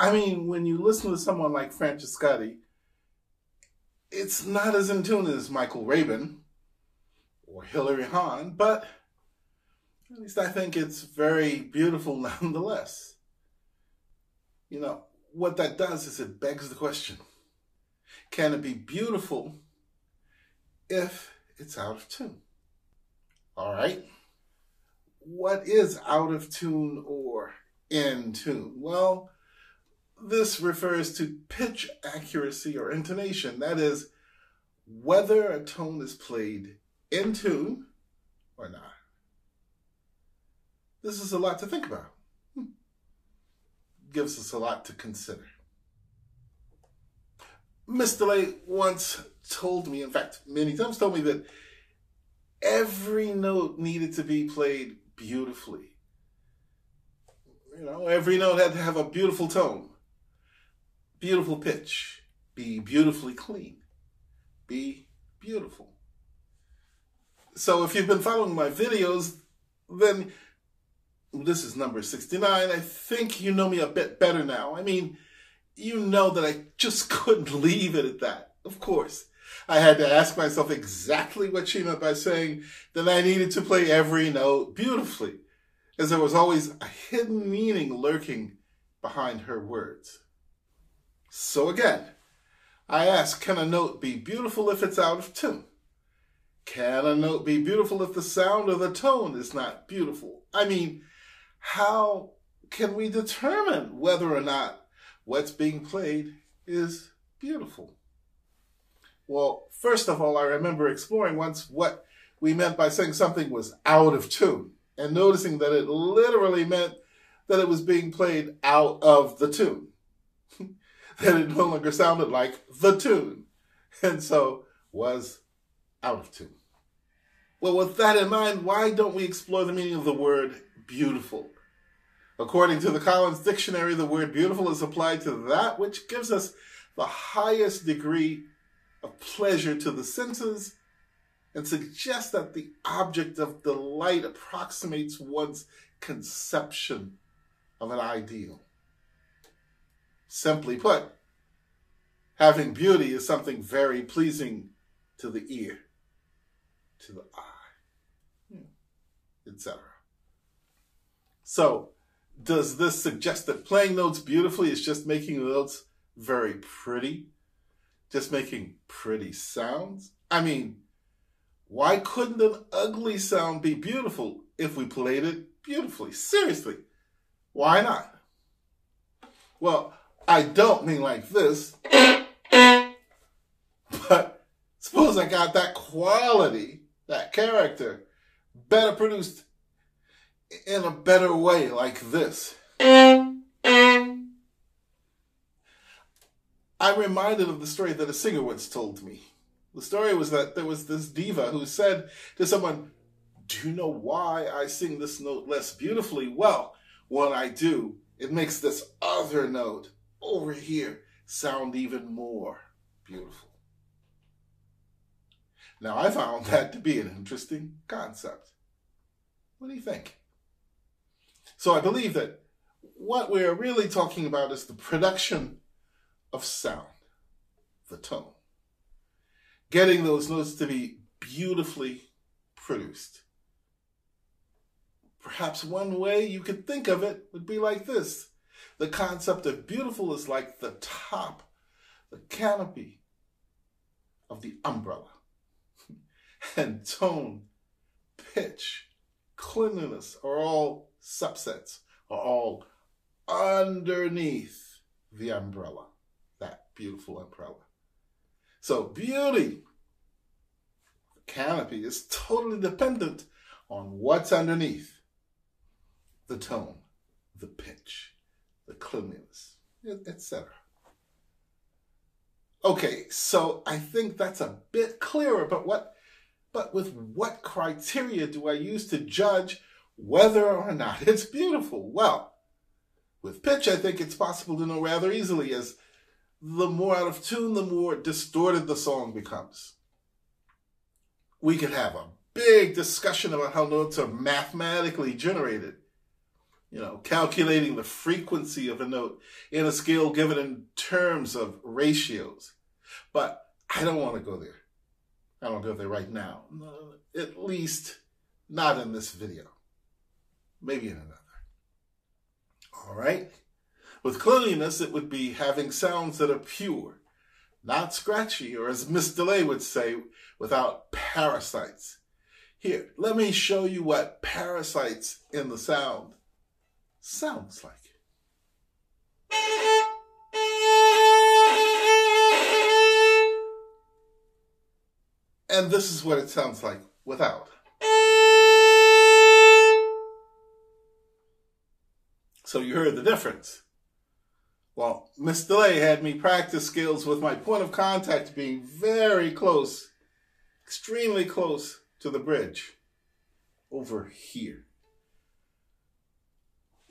I mean, when you listen to someone like Francescatti, it's not as in tune as Michael Rabin or Hilary Hahn, but at least I think it's very beautiful nonetheless. You know, what that does is it begs the question can it be beautiful if it's out of tune? All right. What is out of tune or in tune? Well, this refers to pitch accuracy or intonation. That is, whether a tone is played in tune or not. This is a lot to think about. Hmm. Gives us a lot to consider. Miss DeLay once told me, in fact, many times told me that every note needed to be played beautifully. You know, every note had to have a beautiful tone, beautiful pitch, be beautifully clean, be beautiful. So if you've been following my videos, then this is number 69. I think you know me a bit better now. I mean, you know that I just couldn't leave it at that. Of course, I had to ask myself exactly what she meant by saying that I needed to play every note beautifully, as there was always a hidden meaning lurking behind her words. So again, I ask, can a note be beautiful if it's out of tune? Can a note be beautiful if the sound or the tone is not beautiful? I mean, how can we determine whether or not what's being played is beautiful? Well, first of all, I remember exploring once what we meant by saying something was out of tune and noticing that it literally meant that it was being played out of the tune, that it no longer sounded like the tune, and so was out of tune. Well, with that in mind, why don't we explore the meaning of the word beautiful? According to the Collins Dictionary, the word beautiful is applied to that which gives us the highest degree of pleasure to the senses and suggests that the object of delight approximates one's conception of an ideal. Simply put, having beauty is something very pleasing to the ear, to the eye hmm. etc. So, does this suggest that playing notes beautifully is just making the notes very pretty? Just making pretty sounds? I mean, why couldn't an ugly sound be beautiful if we played it beautifully? Seriously, why not? Well, I don't mean like this, but suppose I got that quality, that character, better produced in a better way like this. I'm reminded of the story that a singer once told me. The story was that there was this diva who said to someone, Do you know why I sing this note less beautifully? Well, when I do, it makes this other note over here sound even more beautiful. Now, I found that to be an interesting concept. What do you think? So I believe that what we're really talking about is the production of sound, the tone. Getting those notes to be beautifully produced. Perhaps one way you could think of it would be like this. The concept of beautiful is like the top, the canopy of the umbrella. and tone, pitch, cleanliness are all subsets, are all underneath the umbrella, that beautiful umbrella. So beauty, the canopy is totally dependent on what's underneath the tone, the pitch, the cleanliness, etc. Okay, so I think that's a bit clearer, but what but with what criteria do I use to judge whether or not it's beautiful? Well, with pitch, I think it's possible to know rather easily as the more out of tune, the more distorted the song becomes. We could have a big discussion about how notes are mathematically generated. You know, calculating the frequency of a note in a scale given in terms of ratios. But I don't want to go there. I don't go there right now. At least not in this video. Maybe in another. All right. With cleanliness, it would be having sounds that are pure, not scratchy, or as Miss DeLay would say, without parasites. Here, let me show you what parasites in the sound sounds like. And this is what it sounds like without. So you heard the difference. Well, Miss DeLay had me practice skills with my point of contact being very close, extremely close to the bridge over here.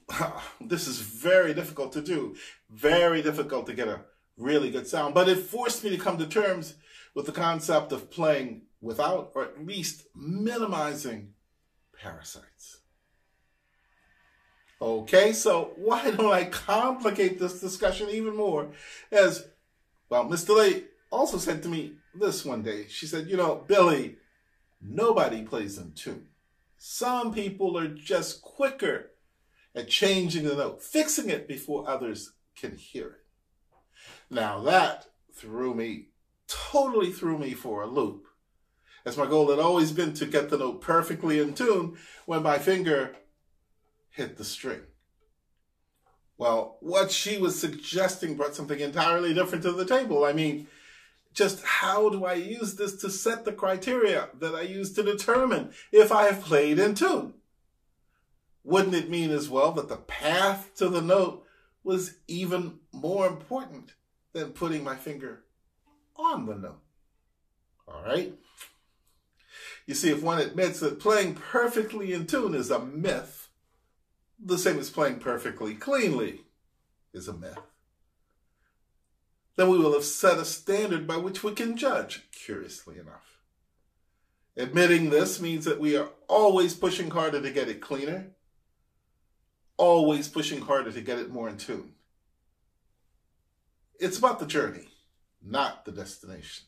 This is very difficult to do, very difficult to get a really good sound, but it forced me to come to terms with the concept of playing without or at least minimizing parasites. Okay, so why don't I complicate this discussion even more? As, well, Miss DeLay also said to me this one day. She said, You know, Billy, nobody plays in tune. Some people are just quicker at changing the note, fixing it before others can hear it. Now that threw me, totally threw me for a loop, as my goal had always been to get the note perfectly in tune when my finger hit the string. Well, what she was suggesting brought something entirely different to the table. I mean, just how do I use this to set the criteria that I use to determine if I have played in tune? Wouldn't it mean as well that the path to the note was even more important than putting my finger on the note? All right. You see, if one admits that playing perfectly in tune is a myth, the same as playing perfectly cleanly is a myth, then we will have set a standard by which we can judge, curiously enough. Admitting this means that we are always pushing harder to get it cleaner, always pushing harder to get it more in tune. It's about the journey, not the destination.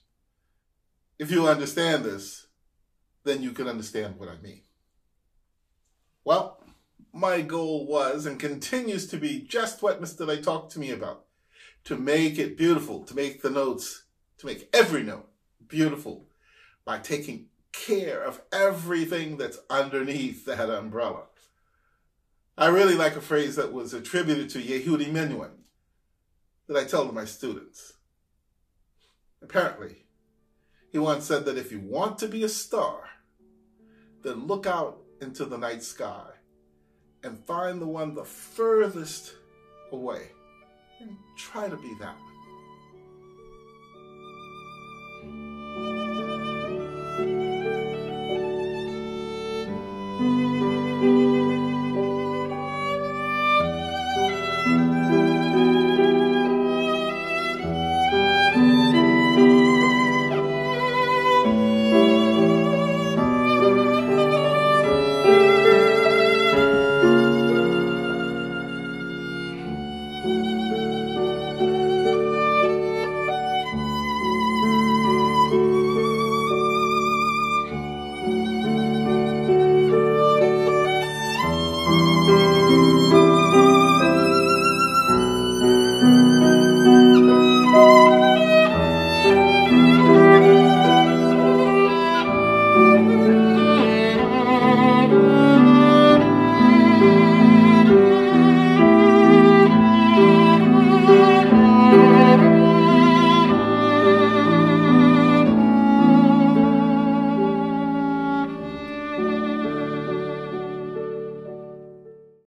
If you understand this, then you can understand what I mean. Well, my goal was and continues to be just what Miss DeLay talked to me about to make it beautiful, to make the notes, to make every note beautiful by taking care of everything that's underneath that umbrella. I really like a phrase that was attributed to Yehudi Menuhin that I tell to my students. Apparently, he once said that if you want to be a star, then look out into the night sky and find the one the furthest away and try to be that one.